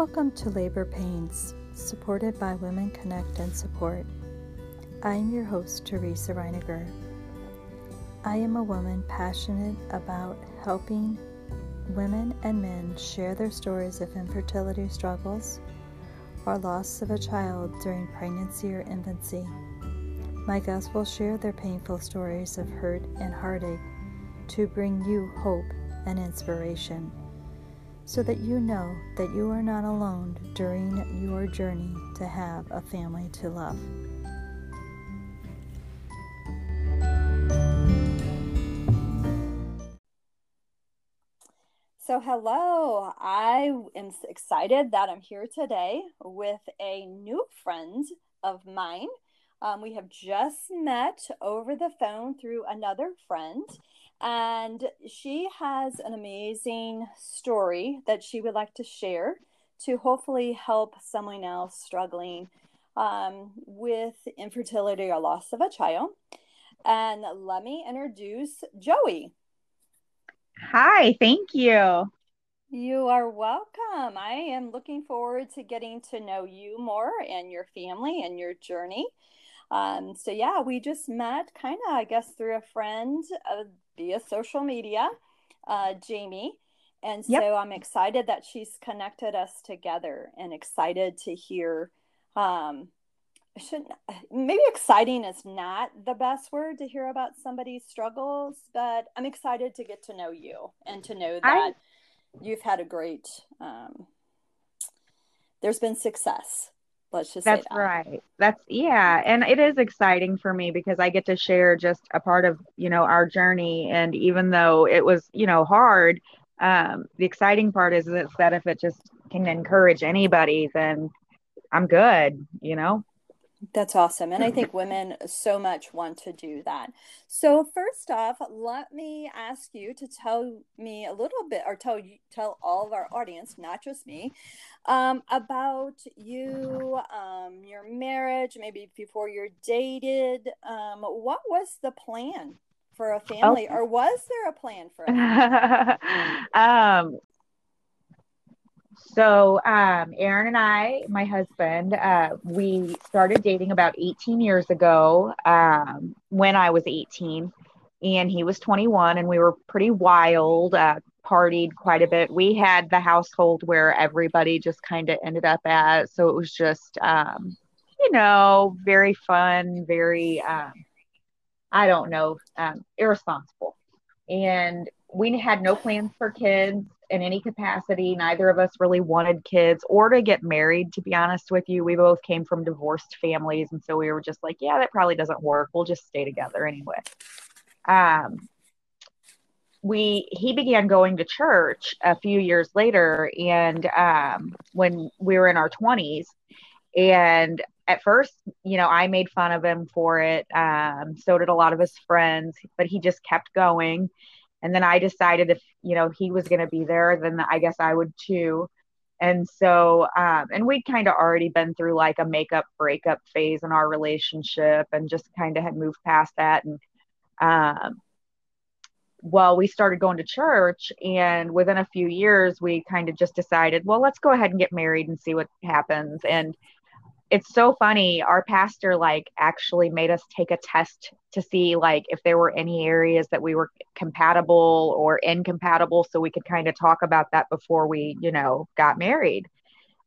Welcome to Labor Pains, supported by Women Connect and Support. I am your host, Teresa Reiniger. I am a woman passionate about helping women and men share their stories of infertility struggles or loss of a child during pregnancy or infancy. My guests will share their painful stories of hurt and heartache to bring you hope and inspiration so that you know that you are not alone during your journey to have a family to love. So, hello, I am excited that I'm here today with a new friend of mine. Um, we have just met over the phone through another friend, and she has an amazing story that she would like to share to hopefully help someone else struggling um, with infertility or loss of a child. And let me introduce Joey. Hi, thank you. You are welcome. I am looking forward to getting to know you more and your family and your journey. Um, so, yeah, we just met kind of, I guess, through a friend via social media, uh, Jamie. And so yep. I'm excited that she's connected us together and excited to hear. Um, shouldn't maybe exciting is not the best word to hear about somebody's struggles, but I'm excited to get to know you and to know that I, you've had a great. Um, there's been success let's just that's that. right that's yeah and it is exciting for me because i get to share just a part of you know our journey and even though it was you know hard um the exciting part is that if it just can encourage anybody then i'm good you know that's awesome. And I think women so much want to do that. So first off, let me ask you to tell me a little bit or tell you tell all of our audience, not just me, um, about you, um, your marriage, maybe before you're dated. Um, what was the plan for a family or was there a plan for a um so, um, Aaron and I, my husband, uh, we started dating about 18 years ago um, when I was 18 and he was 21 and we were pretty wild, uh, partied quite a bit. We had the household where everybody just kind of ended up at. So it was just, um, you know, very fun, very, um, I don't know, um, irresponsible. And we had no plans for kids in any capacity. Neither of us really wanted kids or to get married, to be honest with you. We both came from divorced families. And so we were just like, yeah, that probably doesn't work. We'll just stay together anyway. Um, we he began going to church a few years later and um, when we were in our 20s and at first you know i made fun of him for it um, so did a lot of his friends but he just kept going and then I decided if, you know, he was going to be there, then I guess I would too. And so, um, and we'd kind of already been through like a makeup breakup phase in our relationship and just kind of had moved past that. And, um, well, we started going to church, and within a few years, we kind of just decided, well, let's go ahead and get married and see what happens. And it's so funny our pastor like actually made us take a test to see like if there were any areas that we were compatible or incompatible so we could kind of talk about that before we you know got married.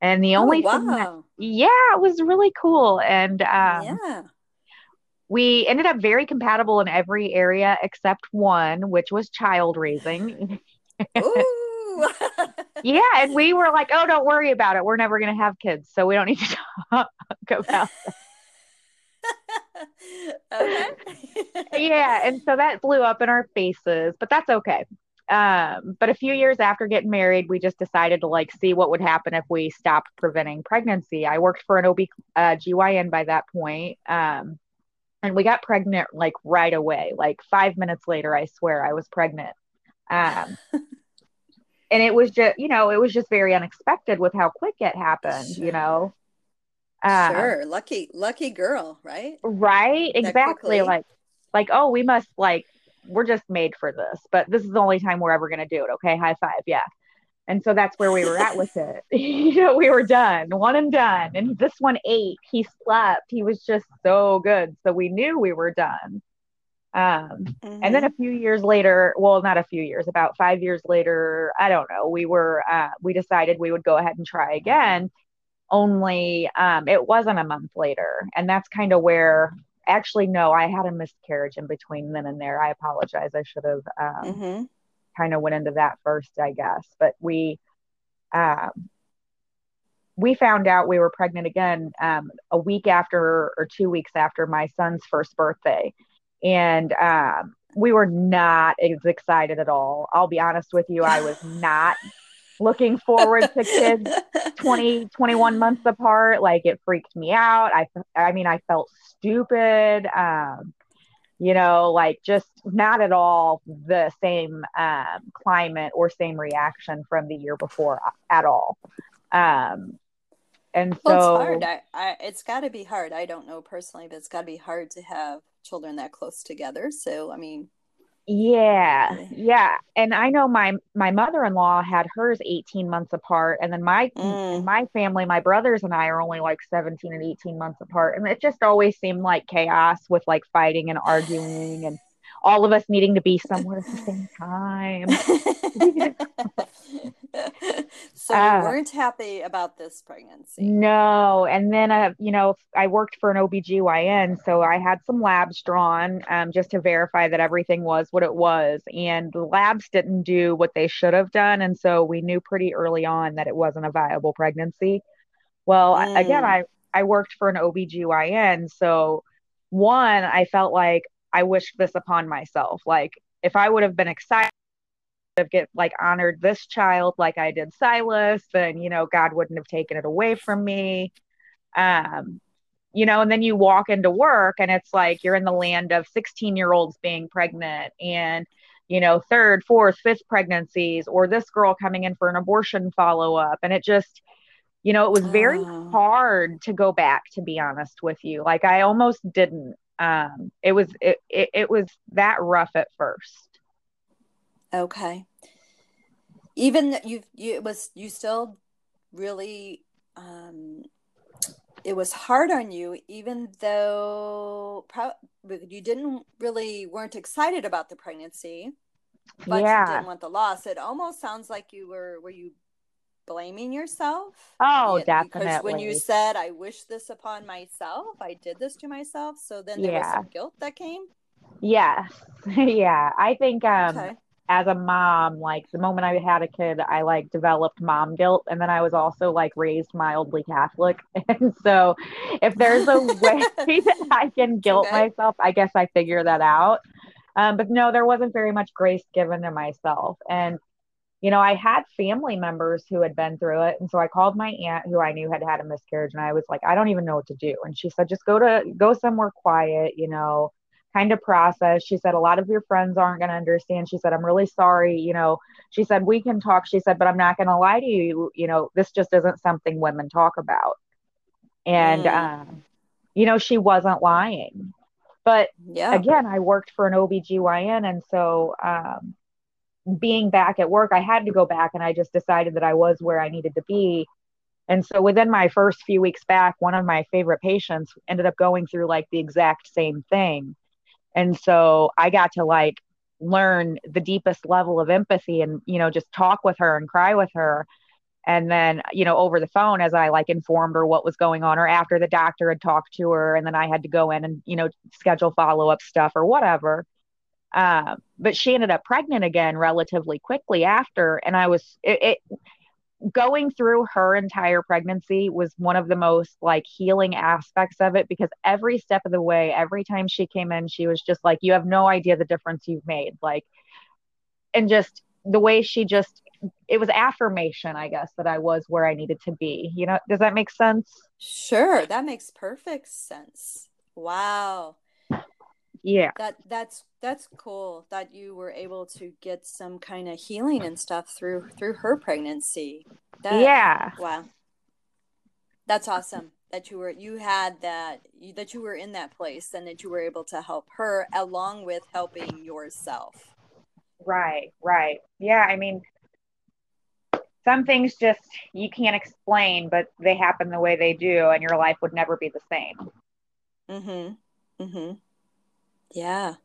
And the oh, only wow. thing that, yeah it was really cool. And um, yeah. we ended up very compatible in every area except one which was child raising yeah, and we were like, "Oh, don't worry about it. We're never going to have kids, so we don't need to talk about that." okay. yeah, and so that blew up in our faces, but that's okay. Um, but a few years after getting married, we just decided to like see what would happen if we stopped preventing pregnancy. I worked for an OB uh, GYN by that point. Um, and we got pregnant like right away. Like five minutes later, I swear I was pregnant. Um, and it was just you know it was just very unexpected with how quick it happened sure. you know uh, sure lucky lucky girl right right exactly like like oh we must like we're just made for this but this is the only time we're ever going to do it okay high five yeah And so that's where we were at with it. you know, we were done, one and done. And this one ate, he slept, he was just so good. So we knew we were done. Um, mm-hmm. And then a few years later, well, not a few years, about five years later, I don't know, we were, uh, we decided we would go ahead and try again. Only um, it wasn't a month later. And that's kind of where, actually, no, I had a miscarriage in between then and there. I apologize. I should have um, mm-hmm. kind of went into that first, I guess. But we, um, we found out we were pregnant again um, a week after or two weeks after my son's first birthday and um, we were not as excited at all. I'll be honest with you, I was not looking forward to kids 20 21 months apart. Like it freaked me out. I i mean i felt stupid um you know like just not at all the same um climate or same reaction from the year before at all. Um and well, so it's hard. I, I it's got to be hard. I don't know personally but it's got to be hard to have children that close together. So, I mean, yeah, yeah, and I know my my mother in law had hers eighteen months apart, and then my mm. my family, my brothers and I are only like seventeen and eighteen months apart, and it just always seemed like chaos with like fighting and arguing and all of us needing to be somewhere at the same time. so uh, you weren't happy about this pregnancy. No. And then, uh, you know, I worked for an OBGYN. So I had some labs drawn um, just to verify that everything was what it was. And the labs didn't do what they should have done. And so we knew pretty early on that it wasn't a viable pregnancy. Well, mm. again, I, I worked for an OBGYN. So one, I felt like I wished this upon myself. Like if I would have been excited to get like honored this child like I did Silas, then you know God wouldn't have taken it away from me. Um, you know, and then you walk into work and it's like you're in the land of 16 year olds being pregnant and you know, third, fourth, fifth pregnancies, or this girl coming in for an abortion follow up. And it just, you know, it was very oh. hard to go back, to be honest with you. Like I almost didn't um, it was it, it, it was that rough at first. Okay. Even you, you it was you still really um, it was hard on you, even though pro- you didn't really weren't excited about the pregnancy, but yeah. you didn't want the loss. It almost sounds like you were were you blaming yourself. Oh, yeah, definitely. Because when you said, I wish this upon myself, I did this to myself. So then there yeah. was some guilt that came. Yes. yeah. I think um okay. as a mom, like the moment I had a kid, I like developed mom guilt. And then I was also like raised mildly Catholic. And so if there's a way that I can guilt okay. myself, I guess I figure that out. Um, but no, there wasn't very much grace given to myself. And you know, I had family members who had been through it. And so I called my aunt who I knew had had a miscarriage and I was like, I don't even know what to do. And she said, just go to, go somewhere quiet, you know, kind of process. She said, a lot of your friends aren't going to understand. She said, I'm really sorry. You know, she said, we can talk. She said, but I'm not going to lie to you. You know, this just isn't something women talk about. And, mm. um, you know, she wasn't lying. But yeah. again, I worked for an OBGYN. And so, um, being back at work, I had to go back and I just decided that I was where I needed to be. And so within my first few weeks back, one of my favorite patients ended up going through like the exact same thing. And so I got to like learn the deepest level of empathy and, you know, just talk with her and cry with her. And then, you know, over the phone as I like informed her what was going on or after the doctor had talked to her and then I had to go in and, you know, schedule follow up stuff or whatever uh, but she ended up pregnant again relatively quickly after. And I was, it, it, going through her entire pregnancy was one of the most like healing aspects of it because every step of the way, every time she came in, she was just like, You have no idea the difference you've made. Like, and just the way she just, it was affirmation, I guess, that I was where I needed to be. You know, does that make sense? Sure. That makes perfect sense. Wow yeah that that's that's cool that you were able to get some kind of healing and stuff through through her pregnancy that, yeah wow that's awesome that you were you had that that you were in that place and that you were able to help her along with helping yourself right right yeah i mean some things just you can't explain, but they happen the way they do, and your life would never be the same. Mm-hmm. Mm-hmm. Yeah.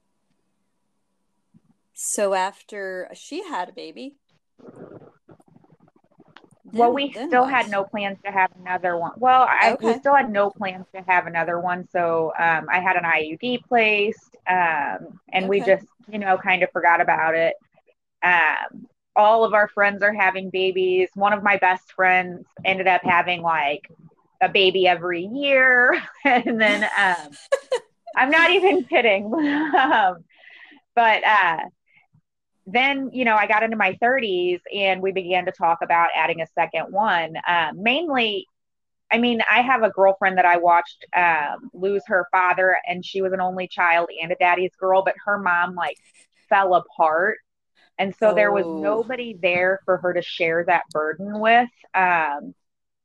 So after she had a baby. well, we still what? had no plans to have another one. Well, I, okay. we still had no plans to have another one. So um, I had an IUD placed, um, and okay. we just, you know, kind of forgot about it. Um, all of our friends are having babies. One of my best friends ended up having like a baby every year. and then um, I'm not even kidding. um, but uh, then, you know, I got into my 30s and we began to talk about adding a second one. Um, mainly, I mean, I have a girlfriend that I watched um, lose her father, and she was an only child and a daddy's girl, but her mom like fell apart and so oh. there was oh. nobody there for her to share that burden with. Um,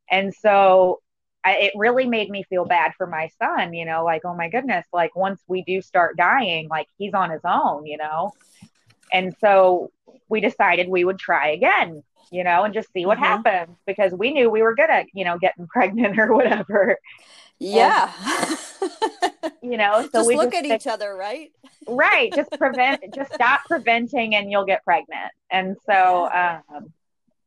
and so I, it really made me feel bad for my son, you know, like, oh my goodness, like once we do start dying, like he's on his own, you know? And so we decided we would try again, you know, and just see what mm-hmm. happens because we knew we were good at, you know, getting pregnant or whatever. Yeah. And, you know, so just we look just, at each other, right? right. Just prevent, just stop preventing and you'll get pregnant. And so, um,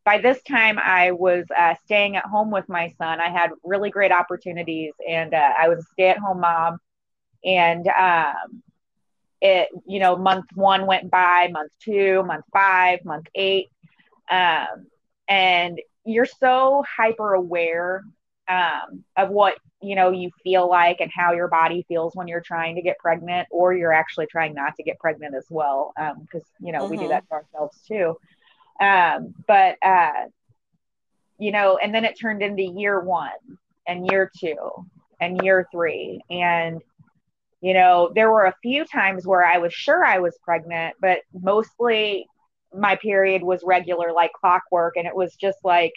by this time, I was uh, staying at home with my son. I had really great opportunities, and uh, I was a stay-at-home mom. And um, it, you know, month one went by, month two, month five, month eight, um, and you're so hyper aware um, of what you know you feel like and how your body feels when you're trying to get pregnant or you're actually trying not to get pregnant as well because um, you know mm-hmm. we do mm-hmm. that to ourselves too um, but uh, you know and then it turned into year one and year two and year three and you know there were a few times where i was sure i was pregnant but mostly my period was regular like clockwork and it was just like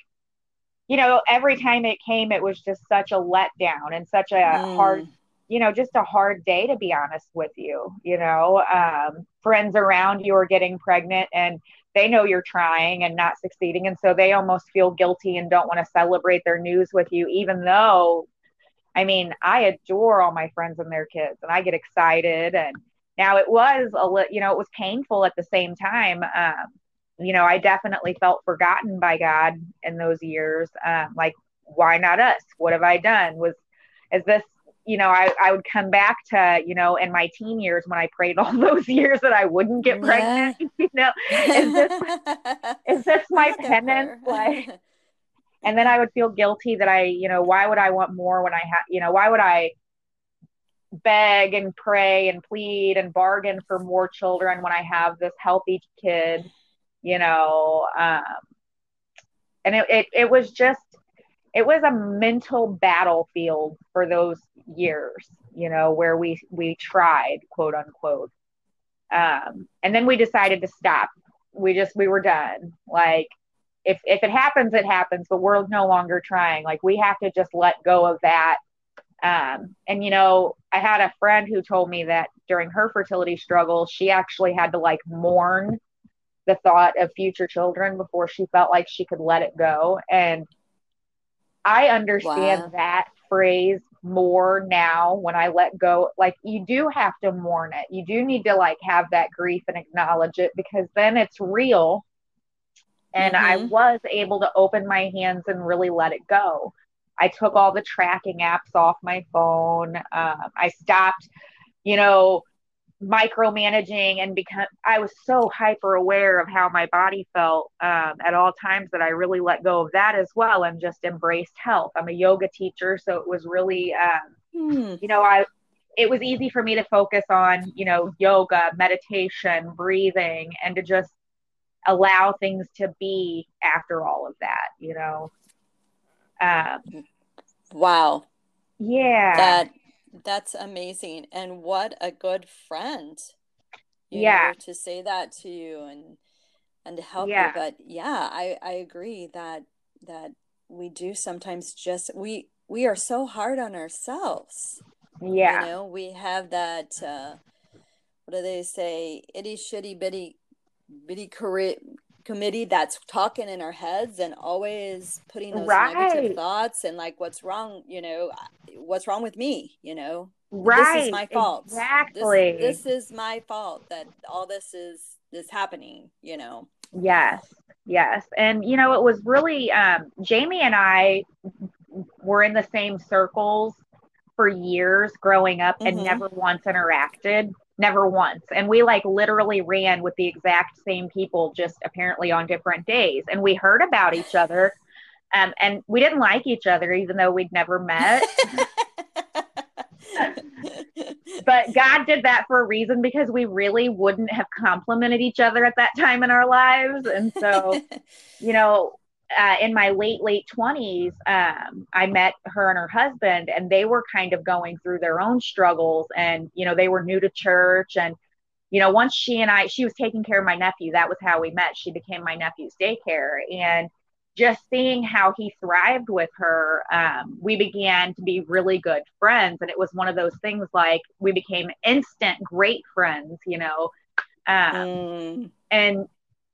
you know, every time it came, it was just such a letdown and such a mm. hard, you know, just a hard day to be honest with you. You know, um, friends around you are getting pregnant and they know you're trying and not succeeding. And so they almost feel guilty and don't want to celebrate their news with you, even though, I mean, I adore all my friends and their kids and I get excited. And now it was a little, you know, it was painful at the same time. Um, you know, I definitely felt forgotten by God in those years. Um, like, why not us? What have I done? Was is this, you know, I, I would come back to, you know, in my teen years when I prayed all those years that I wouldn't get pregnant, yeah. you know, is this is this my penance? Like and then I would feel guilty that I, you know, why would I want more when I have, you know, why would I beg and pray and plead and bargain for more children when I have this healthy kid? you know um, and it, it, it was just it was a mental battlefield for those years you know where we we tried quote unquote. Um, and then we decided to stop. We just we were done. Like if if it happens it happens but we're no longer trying. Like we have to just let go of that. Um, and you know i had a friend who told me that during her fertility struggle she actually had to like mourn the thought of future children before she felt like she could let it go. And I understand wow. that phrase more now when I let go. Like, you do have to mourn it. You do need to like have that grief and acknowledge it because then it's real. And mm-hmm. I was able to open my hands and really let it go. I took all the tracking apps off my phone. Um, I stopped, you know, micromanaging and become I was so hyper aware of how my body felt um, at all times that I really let go of that as well and just embraced health. I'm a yoga teacher, so it was really, um, hmm. you know, I it was easy for me to focus on you know yoga, meditation, breathing, and to just allow things to be after all of that. You know. Um, wow. Yeah. That that's amazing. And what a good friend. yeah. Know, to say that to you and and to help yeah. you. But yeah, I, I agree that that we do sometimes just we we are so hard on ourselves. Yeah. You know, we have that uh what do they say, itty shitty bitty bitty committee that's talking in our heads and always putting those Right. negative thoughts and like what's wrong you know what's wrong with me you know right. this is my fault This- Exactly. this, is my fault that all this is is happening you know Yes, yes. And you know, it was really um Jamie and I were in the same circles for years growing up and Mhm. never once interacted. Never once. And we like literally ran with the exact same people, just apparently on different days. And we heard about each other. Um, and we didn't like each other, even though we'd never met. but God did that for a reason because we really wouldn't have complemented each other at that time in our lives. And so, you know, uh, in my late, late 20s, um, I met her and her husband, and they were kind of going through their own struggles. And, you know, they were new to church. And, you know, once she and I, she was taking care of my nephew. That was how we met. She became my nephew's daycare. And just seeing how he thrived with her, um, we began to be really good friends. And it was one of those things like we became instant great friends, you know. Um, Mm, and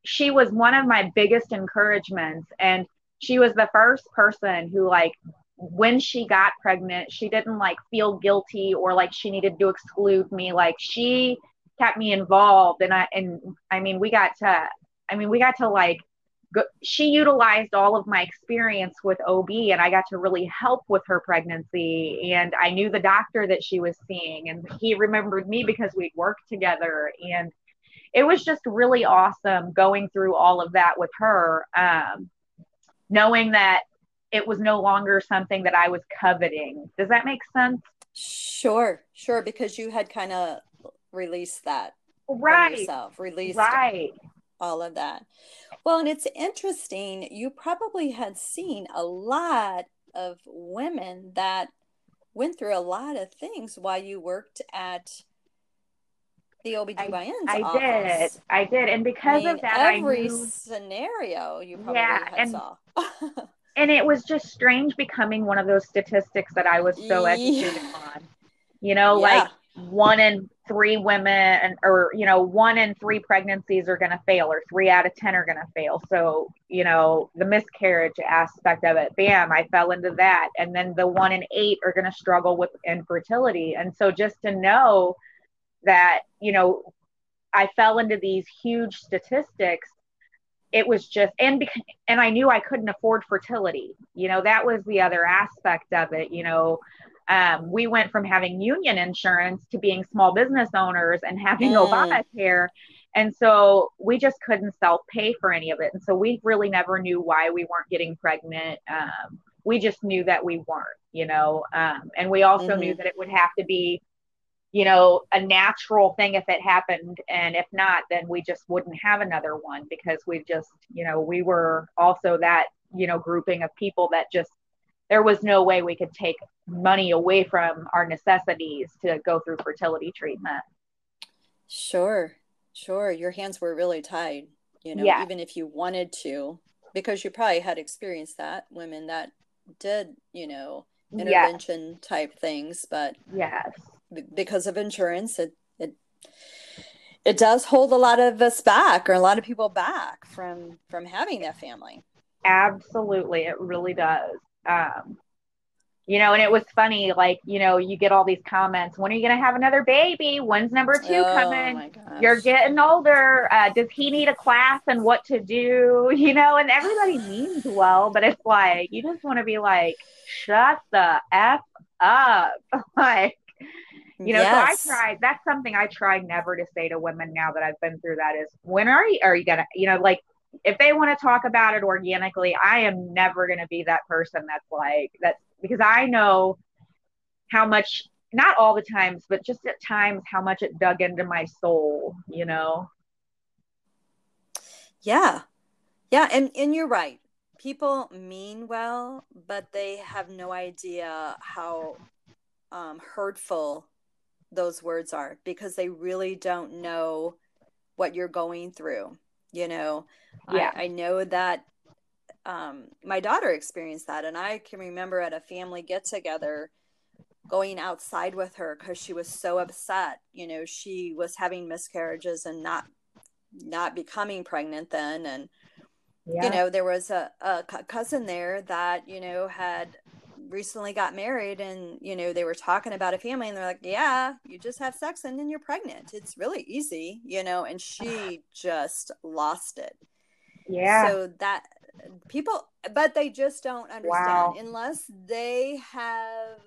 she was one of my biggest encouragements and she was the first person who like when she got pregnant she didn't like feel guilty or like she needed to exclude me. Like she kept me involved and i and i mean we got to i mean we got to like go, she utilized all of my experience with ob and i got to really help with her pregnancy and i knew the doctor that she was seeing and he remembered me because we'd worked together and it was just really awesome going through all of that with her, um, knowing that it was no longer something that I was coveting. Does that make sense? sure sure because you had kind of released that Right, yourself released right. all of that. Well, and it's interesting, you probably had seen a lot of women that went through a lot of things while you worked at the OBGYN's I office. did, I did, and I because mean, of that, I every knew, scenario you probably Yeah, and- saw. and it was just strange becoming one of those statistics that I was so Yeah. educated on. You know, Yeah. like one in three women and, or you know one in three pregnancies are going to fail or three out of ten are going to fail so you know the miscarriage aspect of it bam i fell into that and then the one in eight are going to struggle with infertility and so just to know that you know i fell into these huge statistics it was just and because and i knew i couldn't afford fertility you know that was the other aspect of it you know um, we went from having union insurance to being small business owners and having Mm. Obamacare. And so we just couldn't self pay for any of it. And so we really never knew why we weren't getting pregnant. Um, we just knew that we weren't, you know. Um, and we also Mhm. knew that it would have to be, you know, a natural thing if it happened. And if not, then we just wouldn't have another one because we've just, you know, we were also that, you know, grouping of people that just, there was no way we could take money away from our necessities to go through fertility treatment. Sure, sure. Your hands were really tied, you know, Yeah. even if you wanted to, because you probably had experienced that, women that did, you know, Yes, intervention type things, but yes, because of insurance, it it it does hold a lot of us back or a lot of people back from from having that family. absolutely. It really does. Um, you know, and it was funny, like, you know, you get all these comments, when are you going to have another baby? When's number two Oh coming? You're getting older. Uh, does he need a class and what to do? You know, and everybody means well, but it's like, you just want to be like, shut the F up. like, you know, Yes. so I tried, that's something I try never to say to women now that I've been through that is, when are you, are you to, you know, like, if they want to talk about it organically, I am never going to be that person that's like, that's because I know how much, not all the times, but just at times, how much it dug into my soul, you know? Yeah. Yeah, and and you're right. People mean well, but they have no idea how um, hurtful those words are because they really don't know what you're going through. You know, Yeah. I, I know that um, my daughter experienced that, and I can remember at a family get together going outside with her because she was so upset. You know, she was having miscarriages and not not becoming pregnant then and yeah. you know there was a, a cousin there that you know had recently got married and you know they were talking about a family and they're like yeah you just have sex and then you're pregnant. It's really easy you know and she just lost it. Yeah. So that people but they just don't understand. Wow. unless they have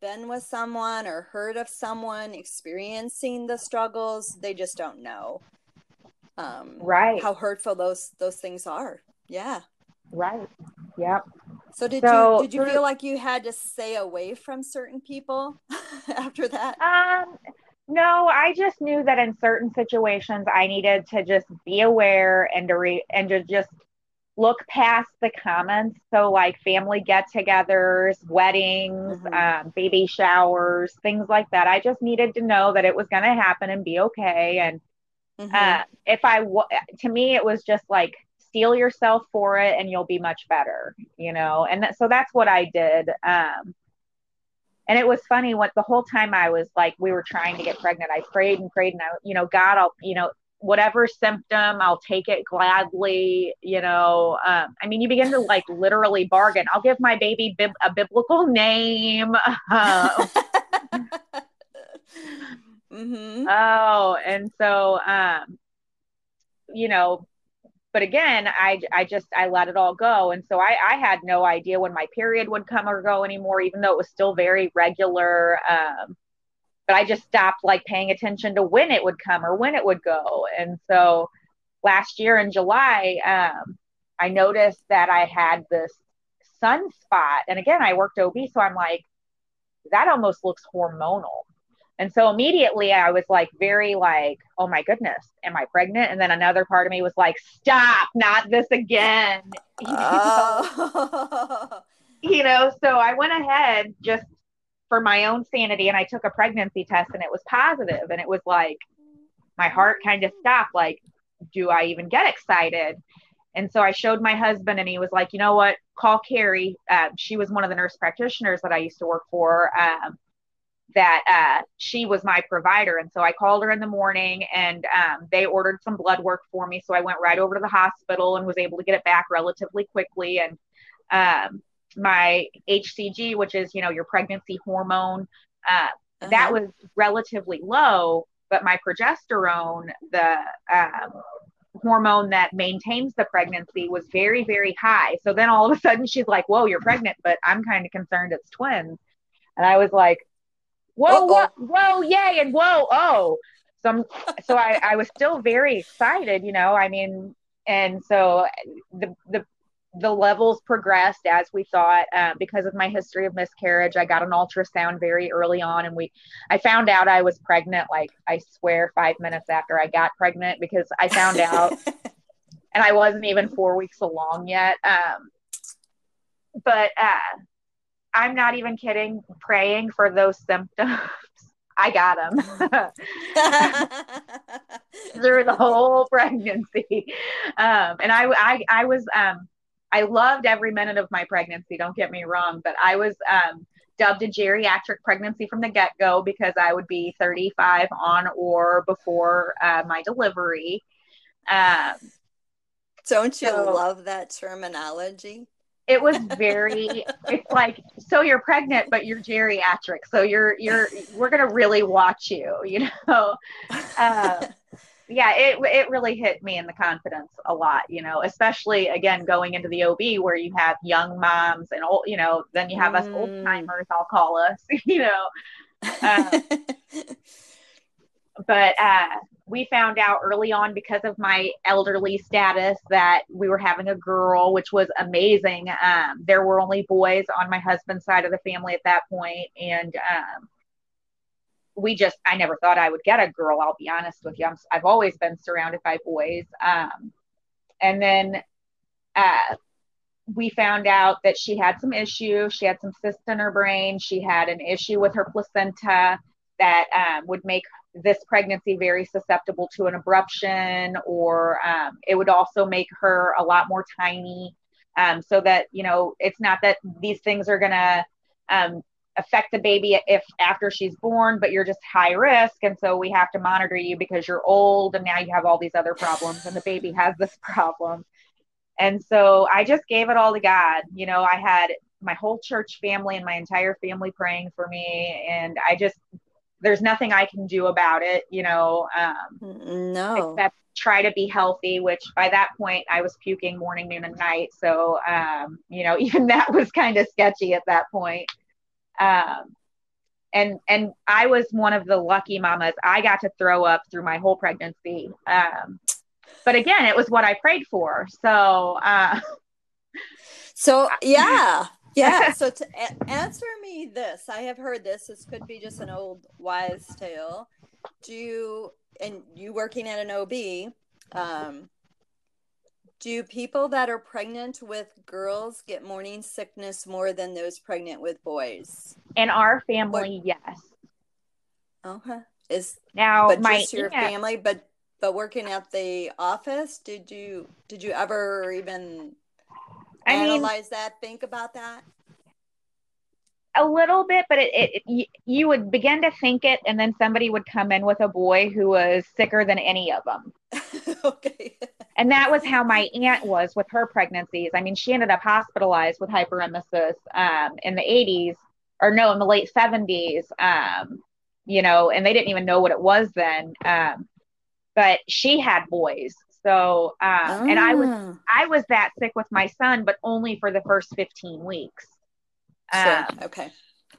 been with someone or heard of someone experiencing the struggles they just don't know um right. how hurtful those those things are. Yeah. Right. Yep so did so, you did you feel like you had to stay away from certain people after that um no i just knew that in certain situations i needed to just be aware and to re- and to just look past the comments. So, like family get togethers, weddings, mm-hmm. um, baby showers, things like that. I just needed to know that it was going to happen and be okay. And mm-hmm. uh, if I, w- to me, it was just like, steel yourself for it and you'll be much better, you know? And that, so that's what I did. Um, and it was funny what the whole time I was like, we were trying to get pregnant. I prayed and prayed and I, you know, God, I'll, you know, whatever symptom i'll take it gladly you know um, i mean you begin to like literally bargain i'll give my baby bib- a biblical name uh, mm-hmm. oh and so um you know but again i i just i let it all go and so i i had no idea when my period would come or go anymore even though it was still very regular um but I just stopped like paying attention to when it would come or when it would go. And so last year in July, um, I noticed that I had this sunspot. And again, I worked OB, so I'm like, that almost looks hormonal. And so immediately I was like, very like, oh my goodness, am I pregnant? And then another part of me was like, stop, not this again. Oh. you know, so I went ahead just for my own sanity and I took a pregnancy test and it was positive and it was like my heart kind of stopped like do I even get excited and so I showed my husband and he was like you know what call Carrie uh, she was one of the nurse practitioners that I used to work for um, that uh, she was my provider and so I called her in the morning and um, they ordered some blood work for me so I went right over to the hospital and was able to get it back relatively quickly and um, my HCG, which is, you know, your pregnancy hormone, uh, uh-huh. that was relatively low, but my progesterone, the um, hormone that maintains the pregnancy, was very, very high. So then all of a sudden she's like, whoa, you're pregnant, but I'm kind of concerned it's twins. And I was like, whoa, whoa, whoa, yay, and whoa, oh. So, I'm, so I, I was still very excited, you know, I mean, and so the, the the levels progressed as we thought uh, because of my history of miscarriage. I got an ultrasound very early on and we i found out i was pregnant like i swear five minutes after i got pregnant because i found out and i wasn't even four weeks along yet um, but uh, i'm not even kidding praying for those symptoms I got them through the whole pregnancy. Um, and I, I, I was, um, I loved every minute of my pregnancy. Don't get me wrong, but I was um, dubbed a geriatric pregnancy from the get go because I would be 35 on or before uh, my delivery. Um, Don't you so love that terminology? It was very. it's like so you're pregnant, but you're geriatric. So you're you're we're gonna really watch you. You know. Uh, yeah, it it really hit me in the confidence a lot, you know, especially again going into the OB where you have young moms and old, you know, then you have mm. us old mm. timers, I'll call us, you know. Uh, but uh, we found out early on because of my elderly status that we were having a girl, which was amazing. Um, there were only boys on my husband's side of the family at that point, and um, we just i never thought i would get a girl i'll be honest with you. I have always been surrounded by boys. Um, and then uh, we found out that she had some issue she had some cysts in her brain. She had an issue with her placenta that um, would make this pregnancy very susceptible to an abruption or um, it would also make her a lot more tiny um, so that you know it's not that these things are to um, affect the baby if after she's born, but you're just high risk. And so we have to monitor you because you're old and now you have all these other problems and the baby has this problem. And so I just gave it all to God. You know, I had my whole church family and my entire family praying for me. And I just, there's nothing I can do about it, you know. Um, no. Except try to be healthy, which by that point I was puking morning, noon, and night. So, um, you know, even that was kind of sketchy at that point. Um, and and I was one of the lucky mamas. I got to throw up through my whole pregnancy. Um, but again, it was what I prayed for. So, uh, so yeah, yeah. So to a- answer me this, I have heard this. This could be just an old wise tale. Do you and you working at an OB? Um, do people that are pregnant with girls get morning sickness more than those pregnant with boys? In our family, what? yes. Okay. Is now but my just your aunt, family, but but working at the office, did you did you ever even I analyze mean, that? Think about that? a little bit, but it, it, it, you would begin to think it, and then somebody would come in with a boy who was sicker than any of them. okay. and that was how my aunt was with her pregnancies. I mean, she ended up hospitalized with hyperemesis um, in the 80s, or no, in the late 70s. Um, you know, and they didn't even know what it was then. Um, but she had boys. So, oh. and I was ah. I was that sick with my son, but only for the first 15 weeks. Sure. Um, okay.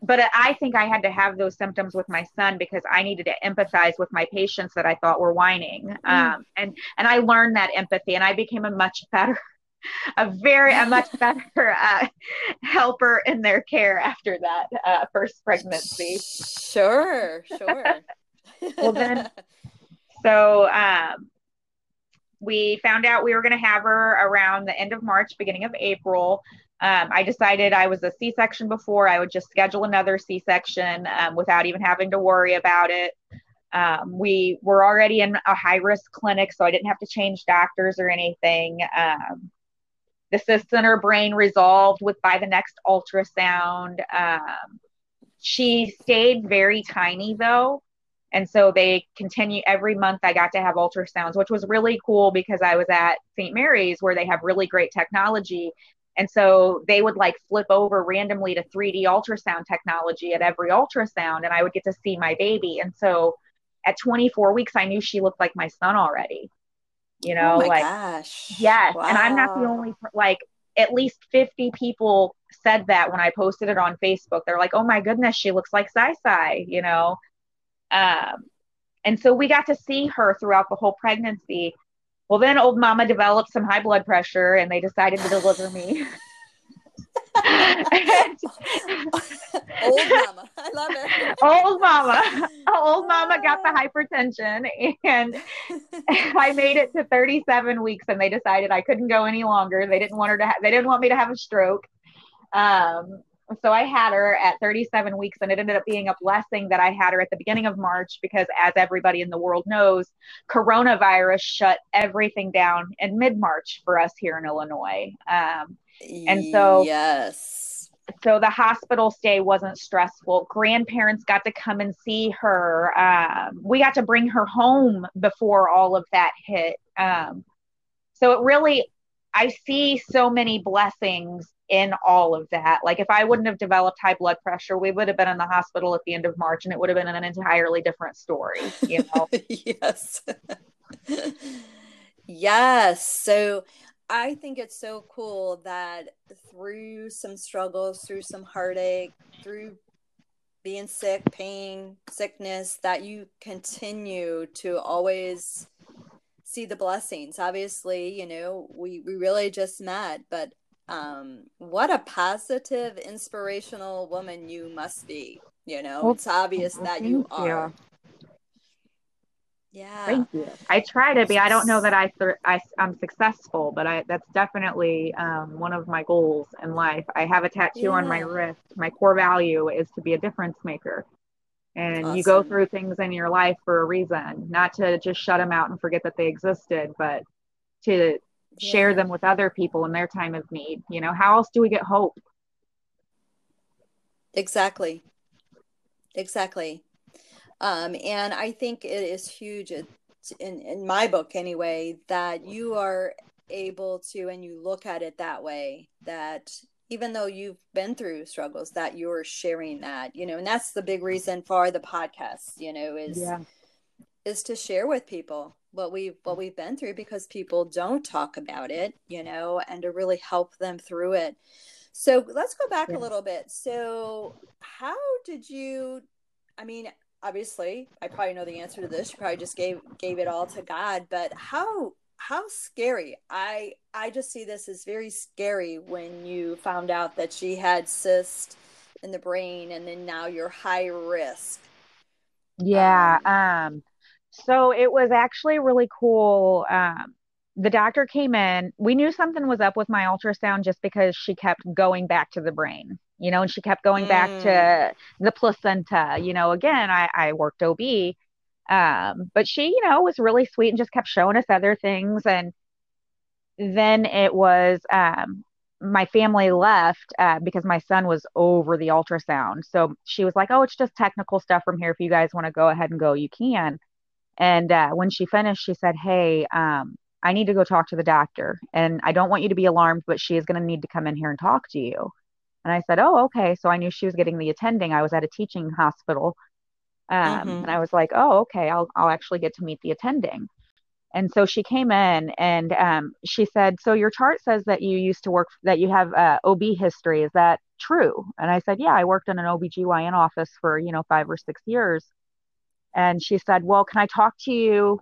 But I think I had to have those symptoms with my son because I needed to empathize with my patients that I thought were whining. Mm. Um, and and I learned that empathy, and I became a much better, a very a much better uh, helper in their care after that uh, first pregnancy. Sure, sure. well then, so um, we found out we were going to have her around the end of March, beginning of April. Um, I decided I was a C section before. I would just schedule another C section um, without even having to worry about it. Um, we were already in a high risk clinic, so I didn't have to change doctors or anything. Um, the cysts in her brain resolved with by the next ultrasound. Um, she stayed very tiny though. And so they continue every month. I got to have ultrasounds, which was really cool because I was at St. Mary's where they have really great technology and so they would like flip over randomly to 3D ultrasound technology at every ultrasound, and I would get to see my baby. And so at 24 weeks, I knew she looked like my son already. You know, oh like, gosh. yes. Wow. And I'm not the only, like, at least 50 people said that when I posted it on Facebook. They're like, oh my goodness, she looks like Sai Sai, you know? Um, and so we got to see her throughout the whole pregnancy. Well, then old mama developed some high blood pressure and they decided to deliver me. old mama. I love it. Old mama. Old mama got the hypertension and I made it to 37 weeks and they decided I couldn't go any longer. They didn't want her to ha- they didn't want me to have a stroke. Um, so I had her at 37 weeks, and it ended up being a blessing that I had her at the beginning of March because, as everybody in the world knows, coronavirus shut everything down in mid March for us here in Illinois. Um, and so, yes. So the hospital stay wasn't stressful. Grandparents got to come and see her. Um, we got to bring her home before all of that hit. Um, so it really, I see so many blessings in all of that. Like if I wouldn't have developed high blood pressure, we would have been in the hospital at the end of March and it would have been an entirely different story, you know. yes. yes. So I think it's so cool that through some struggles, through some heartache, through being sick, pain, sickness, that you continue to always see the blessings. Obviously, you know, we, we really just met, but um what a positive inspirational woman you must be you know? Well, it's obvious well, that you are you. yeah. Thank you. I try to be. I don't know that i, th- I i'm successful but i that's definitely um, one of my goals in life. I have a tattoo yeah. on my wrist. My core value is to be a difference maker. And awesome. you go through things in your life for a reason not to just shut them out and forget that they existed but to share them with other people in their time of need. You know, how else do we get hope? Exactly. Exactly. Um, and I think it is huge in, in my book anyway, that you are able to, and you look at it that way, that even though you've been through struggles, that you're sharing that, you know, and that's the big reason for the podcast, you know, is, yeah. is to share with people what we've what we've been through because people don't talk about it you know and to really help them through it. So let's go back yeah. a little bit. So how did you i mean obviously i probably know the answer to this. You probably just gave gave it all to god but how how scary i i just see this as very scary when you found out that she had cyst in the brain and then now you're high risk. Yeah um, um so it was actually really cool. Um, the doctor came in. We knew something was up with my ultrasound just because she kept going back to the brain, you know, and she kept going mm. back to mm. the placenta. You know, again, I, I worked OB, um, but she, you know, was really sweet and just kept showing us other things. And then it was um, my family left uh, because my son was over the ultrasound. So she was like, "Oh, it's just technical stuff from here. If you guys want to go ahead and go, you can." And uh, when she finished, she said, Hey, um, I need to go talk to the doctor. And I don't want you to be alarmed, but she is going to need to come in here and talk to you. And I said, Oh, okay. So I knew she was getting the attending. I was at a teaching hospital. Um, mm-hmm. And I was like, Oh, okay. I'll, I'll actually get to meet the attending. And so she came in and um, she said, So your chart says that you used to work, that you have uh, OB history. Is that true? And I said, Yeah, I worked in an OBGYN office for, you know, five or six years. And she said, Well, can I talk to you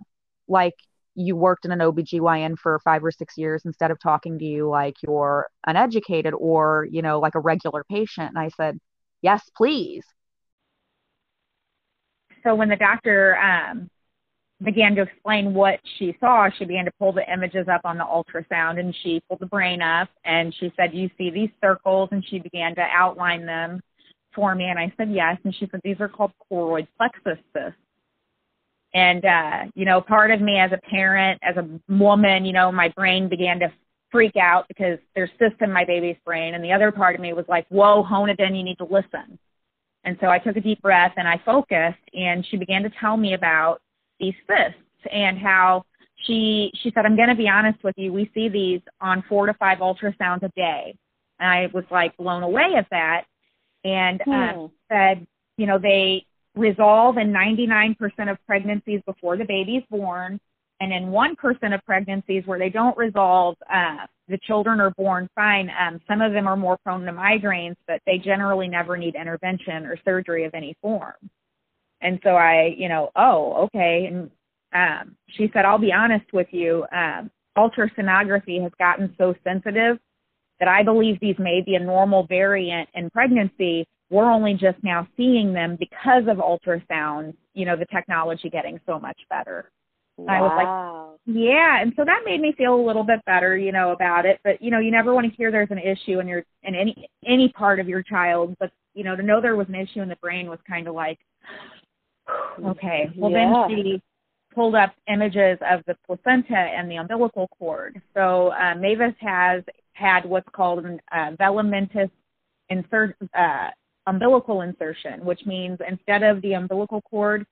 like you worked in an OBGYN for five or six years instead of talking to you like you're uneducated or, you know, like a regular patient? And I said, Yes, please. So when the doctor um, began to explain what she saw, she began to pull the images up on the ultrasound and she pulled the brain up and she said, You see these circles? And she began to outline them for me. And I said, Yes. And she said, These are called choroid plexus cysts. And, uh, you know, part of me as a parent, as a woman, you know, my brain began to freak out because there's cysts in my baby's brain. And the other part of me was like, whoa, hone it in, you need to listen. And so I took a deep breath and I focused and she began to tell me about these cysts and how she she said, I'm gonna be honest with you, we see these on four to five ultrasounds a day. And I was like blown away at that and uh, hmm. uh, said, you know, they resolve in 99% of pregnancies before the baby's born. And in 1% of pregnancies where they don't resolve, uh, the children are born fine. Um, some of them are more prone to migraines, but they generally never need intervention or surgery of any form. And so I, you know, oh, okay. And um, she said, I'll be honest with you. Um, ultrasonography has gotten so sensitive that I believe these may be a normal variant in pregnancy, we're only just now seeing them because of ultrasound, you know, the technology getting so much better. Wow. I was like, yeah. And so that made me feel a little bit better, you know, about it. But, you know, you never want to hear there's an issue in your, in any, any part of your child. But, you know, to know there was an issue in the brain was kind of like, okay. Well, yeah. then she pulled up images of the placenta and the umbilical cord. So uh, Mavis has had what's called an uh, velamentous insert, uh, umbilical insertion, which means instead of the umbilical cord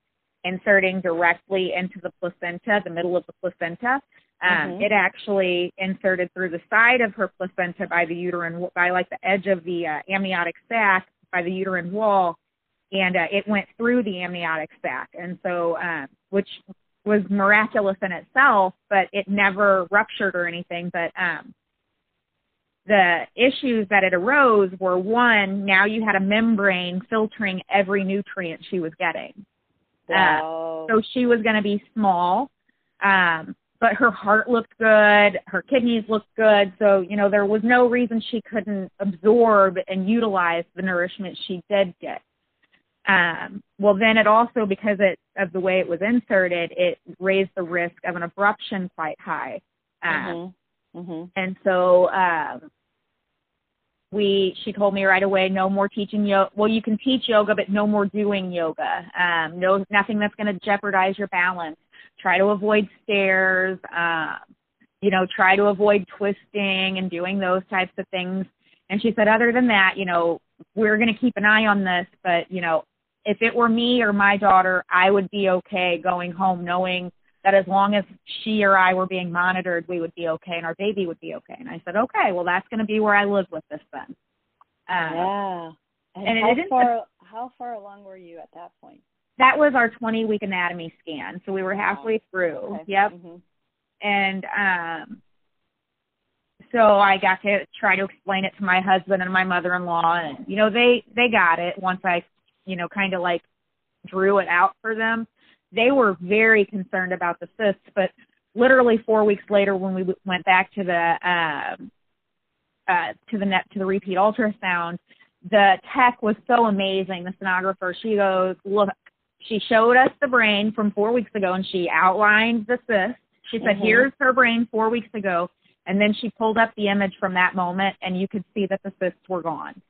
inserting directly into the placenta, the middle of the placenta, um, mm-hmm. it actually inserted through the side of her placenta by the uterine, by like the edge of the uh, amniotic sac, by the uterine wall, and uh, it went through the amniotic sac, and so uh, which was miraculous in itself, but it never ruptured or anything. But um, the issues that it arose were one, now you had a membrane filtering every nutrient she was getting. Uh, wow. Uh, so she was going to be small, um, but her heart looked good, her kidneys looked good. So, you know, there was no reason she couldn't absorb and utilize the nourishment she did get. Um, well, then it also, because it, of the way it was inserted, it raised the risk of an abruption quite high. Um, mm-hmm. Mm-hmm. And so um, we she told me right away no more teaching yoga well you can teach yoga but no more doing yoga. Um no nothing that's going to jeopardize your balance. Try to avoid stairs um you know try to avoid twisting and doing those types of things. And she said other than that you know we're going to keep an eye on this, but you know, if it were me or my daughter, I would be okay going home knowing that as long as she or I were being monitored, we would be okay and our baby would be okay. And I said, okay, well, that's going to be where I live with this then. Um, yeah. And, and how far how far along were you at that point? That was our 20 week anatomy scan. So we were halfway oh, through. Okay. Yep. Mm-hmm. And um so I got to try to explain it to my husband and my mother-in-law and you know they they got it once I you know kind of like drew it out for them. They were very concerned about the cysts, but literally 4 weeks later when we went back to the um uh to the net to the repeat ultrasound, the tech was so amazing. The sonographer, she goes, look, she showed us the brain from four weeks ago and she outlined the cyst. She said, mm-hmm. here's her brain four weeks ago. And then she pulled up the image from that moment and you could see that the cysts were gone.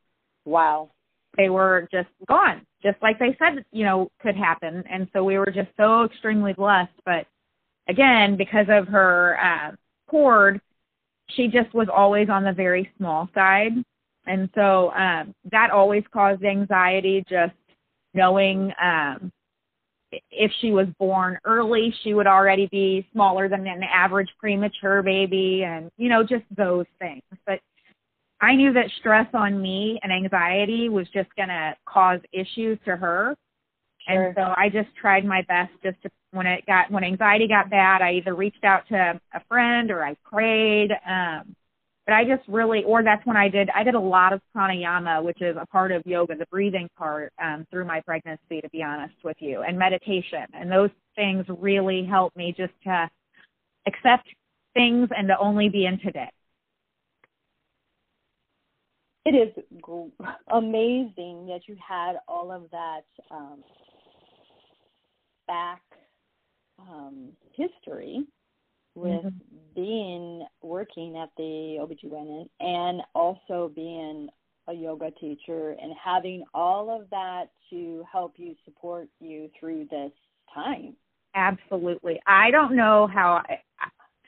Wow. They were just gone, just like they said, you know, could happen. And so we were just so extremely blessed. But again, because of her uh, cord, she just was always on the very small side. And so um, that always caused anxiety, just knowing um, if she was born early, she would already be smaller than an average premature baby, and you know, just those things. But I knew that stress on me and anxiety was just going to cause issues to her. Sure. And so I just tried my best just to when it got when anxiety got bad, I either reached out to a friend or I prayed. Um but I just really, or that's when I did, I did a lot of pranayama, which is a part of yoga, the breathing part, um, through my pregnancy, to be honest with you, and meditation. And those things really helped me just to accept things and to only be in today. It is amazing that you had all of that um, back um, history with mm-hmm. being working at the OBGYN and also being a yoga teacher and having all of that to help you support you through this time. Absolutely. I don't know how I,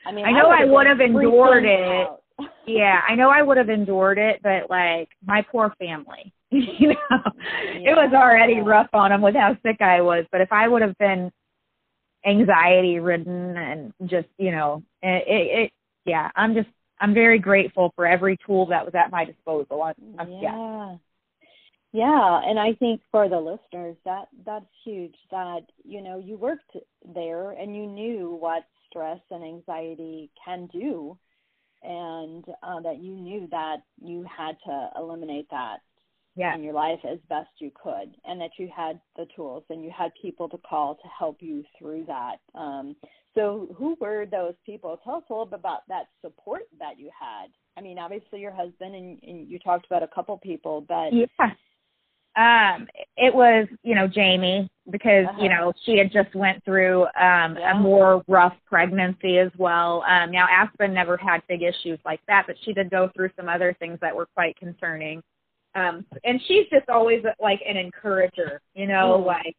I mean I know I would have endured it. yeah, I know I would have endured it, but like my poor family, you know, yeah. it was already rough on them with how sick I was. But if I would have been anxiety ridden and just you know it, it, it yeah i'm just i'm very grateful for every tool that was at my disposal I'm, I'm, yeah. yeah yeah and i think for the listeners that that's huge that you know you worked there and you knew what stress and anxiety can do and uh, that you knew that you had to eliminate that yeah. in your life as best you could and that you had the tools and you had people to call to help you through that. Um, so who were those people? Tell us a little bit about that support that you had. I mean obviously your husband and, and you talked about a couple people but yeah. Um it was you know jamie because uh-huh. you know she had just went through um yeah. a more rough pregnancy as well um now aspen never had big issues like that but she did go through some other things that were quite concerning um, and she's just always like an encourager, you know, mm. like,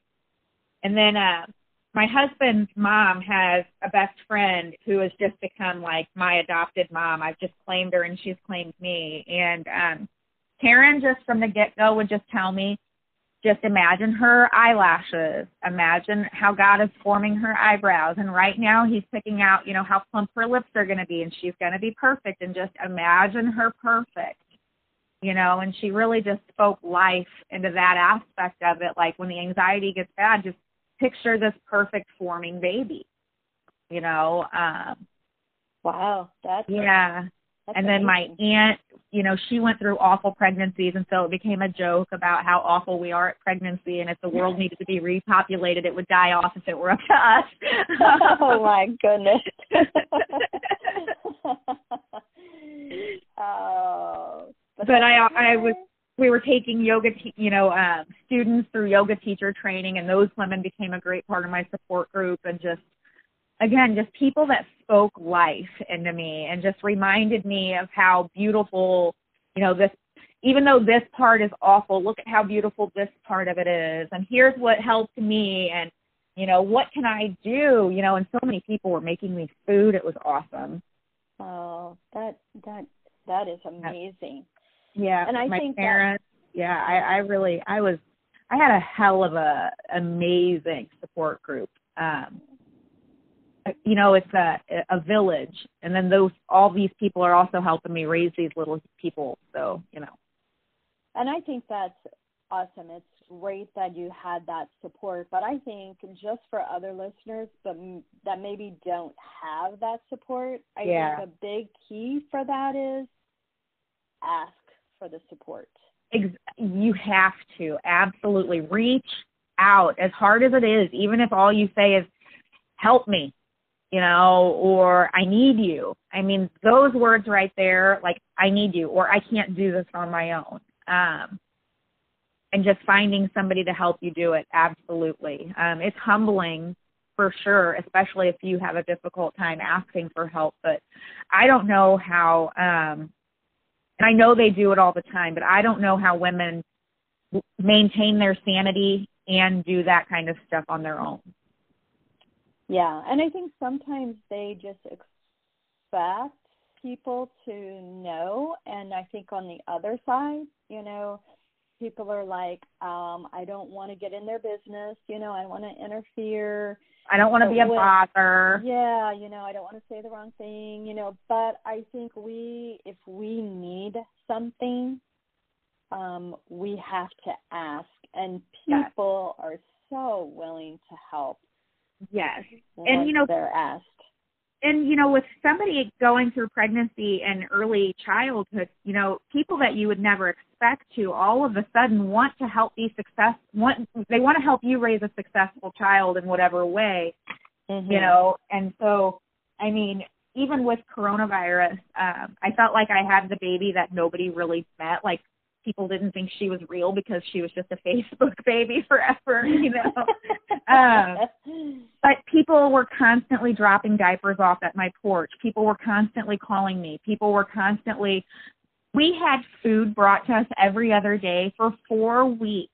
and then, uh, my husband's mom has a best friend who has just become like my adopted mom. I've just claimed her and she's claimed me. And, um, Karen just from the get go would just tell me, just imagine her eyelashes. Imagine how God is forming her eyebrows. And right now he's picking out, you know, how plump her lips are going to be and she's going to be perfect. And just imagine her perfect you know, and she really just spoke life into that aspect of it. Like when the anxiety gets bad, just picture this perfect forming baby, you know. Um, wow, that's yeah. That's and then my aunt, you know, she went through awful pregnancies, and so it became a joke about how awful we are at pregnancy, and if the world needed to be repopulated, it would die off if it were up to us. oh my goodness. oh, but I I was we were taking yoga, te- you know, um, students through yoga teacher training, and those women became a great part of my support group, and just again, just people that spoke life into me, and just reminded me of how beautiful, you know, this. Even though this part is awful, look at how beautiful this part of it is, and here's what helped me, and you know, what can I do? You know, and so many people were making me food. It was awesome. Oh, that that that is amazing. Yeah, and I my think parents. Yeah, I, I really, I was, I had a hell of a amazing support group. Um, you know, it's a a village, and then those all these people are also helping me raise these little people. So you know, and I think that's awesome. It's great that you had that support, but I think just for other listeners, but that maybe don't have that support, I yeah. think a big key for that is ask for the support. You have to absolutely reach out as hard as it is, even if all you say is, help me, you know, or I need you. I mean, those words right there, like, I need you, or I can't do this on my own. Um, and just finding somebody to help you do it, absolutely. Um, it's humbling for sure, especially if you have a difficult time asking for help. But I don't know how um, and I know they do it all the time, but I don't know how women maintain their sanity and do that kind of stuff on their own. Yeah, and I think sometimes they just expect people to know, and I think on the other side, you know, people are like, um, I don't want to get in their business, you know, I want to interfere I don't want to be a bother. Yeah, you know, I don't want to say the wrong thing, you know, but I think we if we need something, um, we have to ask and people yes. are so willing to help. Yes. And you know they're asked and you know with somebody going through pregnancy and early childhood you know people that you would never expect to all of a sudden want to help be success want they want to help you raise a successful child in whatever way mm-hmm. you know and so i mean even with coronavirus um i felt like i had the baby that nobody really met like people didn't think she was real because she was just a Facebook baby forever, you know. um, but people were constantly dropping diapers off at my porch. People were constantly calling me. People were constantly. We had food brought to us every other day for four weeks.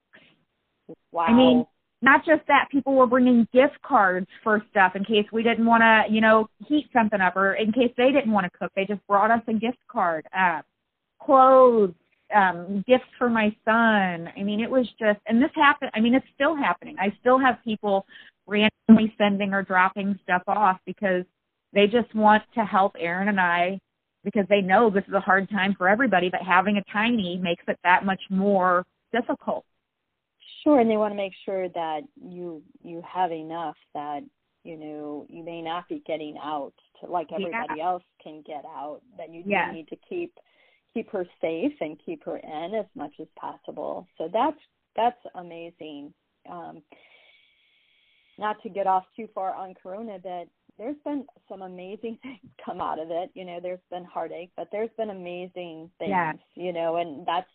Wow. I mean, not just that, people were bringing gift cards for stuff in case we didn't want to, you know, heat something up or in case they didn't want to cook. They just brought us a gift card. Uh, clothes, um, gifts for my son. I mean, it was just, and this happened. I mean, it's still happening. I still have people randomly sending or dropping stuff off because they just want to help Aaron and I because they know this is a hard time for everybody, but having a tiny makes it that much more difficult. Sure, and they want to make sure that you you have enough that you know you may not be getting out to like everybody yeah. else can get out. That you yeah. need to keep keep her safe and keep her in as much as possible. So that's that's amazing. Um, not to get off too far on Corona, but there's been some amazing things come out of it. You know, there's been heartache, but there's been amazing things. You know, and that's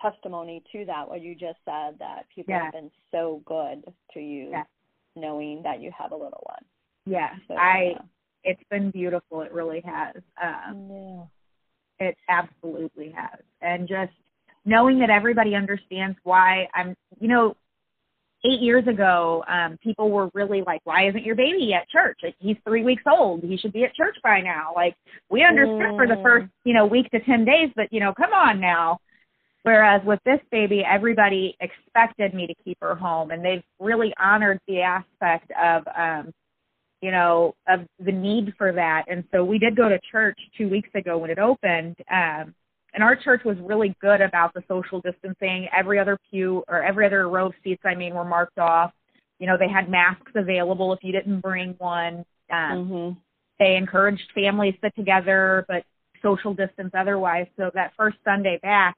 testimony to that. What you just said that people have been so good to you, knowing that you have a little one. Yeah, so, I. Yeah. It's been beautiful. It really has. Um, yeah it absolutely has. And just knowing that everybody understands why I'm, you know, eight years ago, um, people were really like, why isn't your baby at church? Like, he's three weeks old. He should be at church by now. Like, we understood mm. for the first, you know, week to 10 days, but, you know, come on now. Whereas with this baby, everybody expected me to keep her home, and they've really honored the aspect of, um, you know, of the need for that. And so we did go to church two weeks ago when it opened. Um, and our church was really good about the social distancing. Every other pew or every other row of seats, I mean, were marked off. You know, they had masks available if you didn't bring one. Um, mm-hmm. They encouraged families to sit together, but social distance otherwise. So that first Sunday back,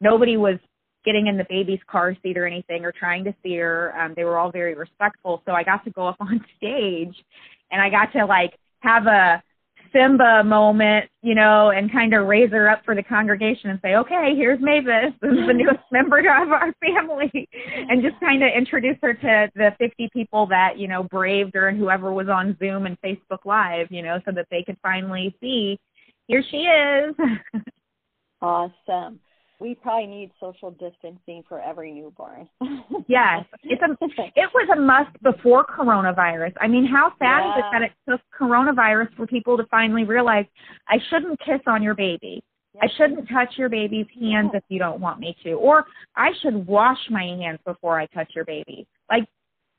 nobody was getting in the baby's car seat or anything or trying to see her. Um, they were all very respectful. So I got to go up on stage and I got to like have a Simba moment, you know, and kind of raise her up for the congregation and say, okay, here's Mavis. This is the newest member of our family. And just kind of introduce her to the 50 people that, you know, braved her and whoever was on Zoom and Facebook Live, you know, so that they could finally see, here she is. awesome we probably need social distancing for every newborn. yes, it's a it was a must before coronavirus. I mean, how sad yeah. is it that it took coronavirus for people to finally realize I shouldn't kiss on your baby. I shouldn't touch your baby's hands if you don't want me to. Or I should wash my hands before I touch your baby. Like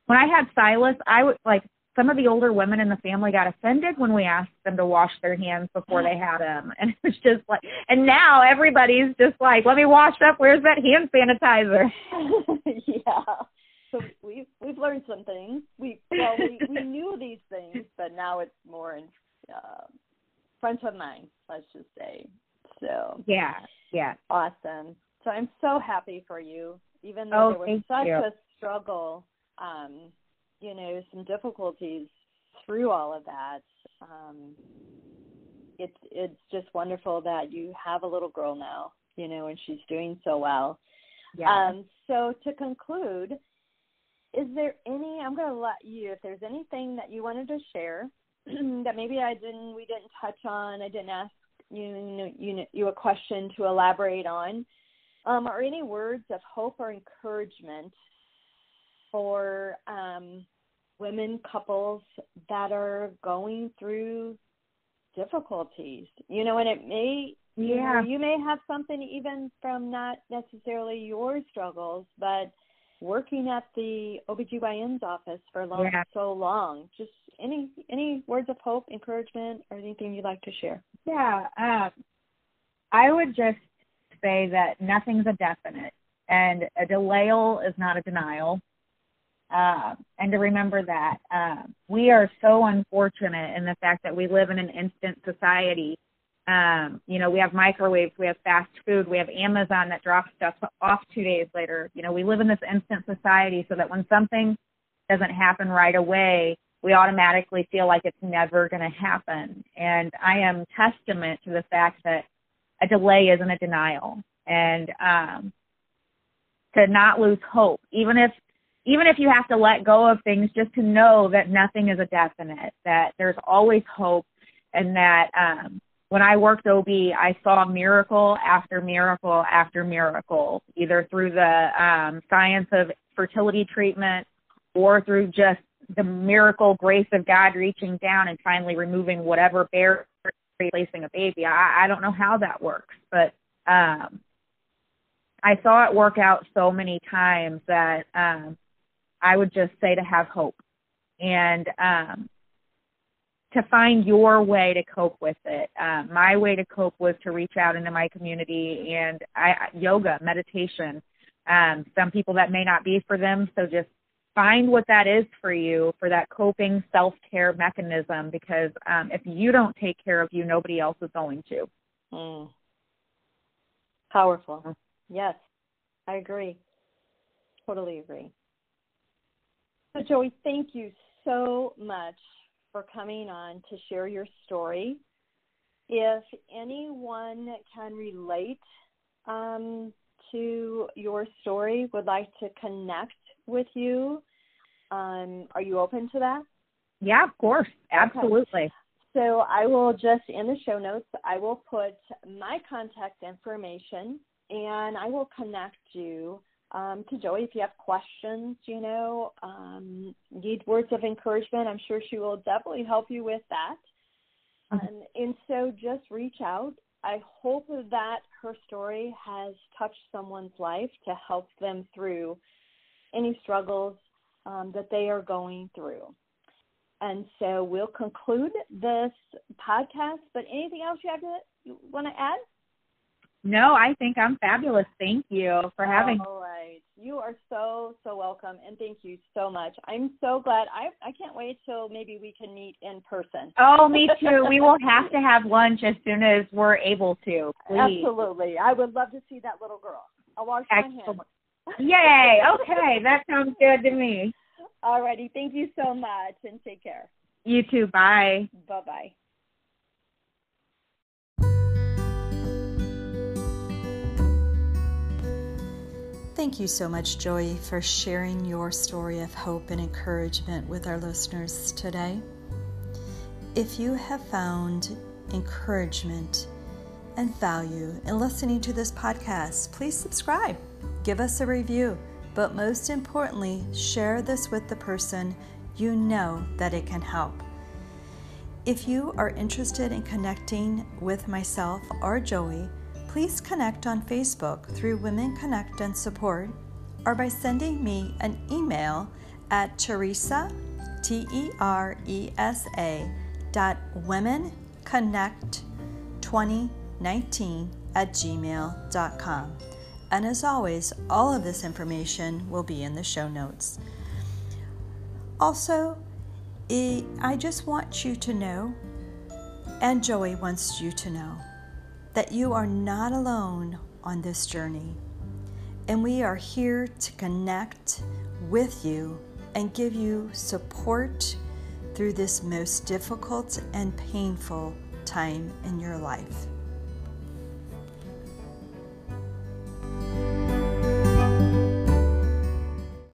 when I had Silas, I would like some of the older women in the family got offended when we asked them to wash their hands before they had him. And it was just like, and now everybody's just like, let me wash up. Where's that hand sanitizer? yeah. So we've we've learned some things. We well we, we knew these things, but now it's more in uh, front of mind. Let's just say. So yeah, yeah, awesome. So I'm so happy for you, even though oh, there was such you. a struggle. Um, you know, some difficulties through all of that. Um, it's it's just wonderful that you have a little girl now, you know, and she's doing so well. Yeah. Um, so to conclude, is there any? I'm going to let you. If there's anything that you wanted to share that maybe I didn't, we didn't touch on, I didn't ask you, you, you a question to elaborate on, um, or any words of hope or encouragement for um, women couples that are going through difficulties. You know and it may yeah you, know, you may have something even from not necessarily your struggles but working at the OBGYN's office for long yeah. so long. Just any any words of hope encouragement or anything you'd like to share? Yeah um i would just say that nothing's a definite and a delayal is not a denial uh, and to remember that um, we are so unfortunate in the fact that we live in an instant society. Um, you know, we have microwaves, we have fast food, we have Amazon that drops stuff off two days later. You know, we live in this instant society so that when something doesn't happen right away, we automatically feel like it's never going to happen. And I am testament to the fact that a delay isn't a denial and um, to not lose hope, even if even if you have to let go of things, just to know that nothing is a definite, that there's always hope, and that um, when I worked OB, I saw miracle after miracle after miracle, either through the um, science of fertility treatment or through just the miracle grace of God reaching down and finally removing whatever barrier replacing a baby. I, I don't know how that works, but um, I saw it work out so many times that um, I would just say to have hope and um, to find your way to cope with it. Uh, my way to cope was to reach out into my community and I, yoga, meditation. Um, some people that may not be for them, so just find what that is for you for that coping self care mechanism because um, if you don't take care of you, nobody else is going to. Mm. Powerful. Yes, I agree. Totally agree. So, Joey, thank you so much for coming on to share your story. If anyone can relate um, to your story, would like to connect with you, um, are you open to that? Yeah, of course. Absolutely. Okay. So I will just in the show notes, I will put my contact information and I will connect you um, to Joey if you have questions, you know, um, need words of encouragement. I'm sure she will definitely help you with that. Mm-hmm. Um, and so just reach out. I hope that her story has touched someone's life to help them through any struggles um, that they are going through. And so we'll conclude this podcast. But anything else you have to you want to add? No, I think I'm fabulous. Thank you for having. Right, you are so so welcome, and thank you so much. I'm so glad. I I can't wait till maybe we can meet in person. Oh, me too. we will have to have lunch as soon as we're able to. Please. Absolutely, I would love to see that little girl. I'll wash Excellent. my hands. Yay! Okay, that sounds good to me. All righty. Thank you so much, and take care. You too. Bye. Bye bye. Thank you so much, Joey, for sharing your story of hope and encouragement with our listeners today. If you have found encouragement and value in listening to this podcast, please subscribe, give us a review, but most importantly, share this with the person you know that it can help. If you are interested in connecting with myself or Joey, please connect on Facebook through Women Connect and Support or by sending me an email at Teresa, T E R E S A, dot Women Connect 2019 at gmail.com. And as always, all of this information will be in the show notes. Also, I just want you to know, and Joey wants you to know, that you are not alone on this journey. And we are here to connect with you and give you support through this most difficult and painful time in your life.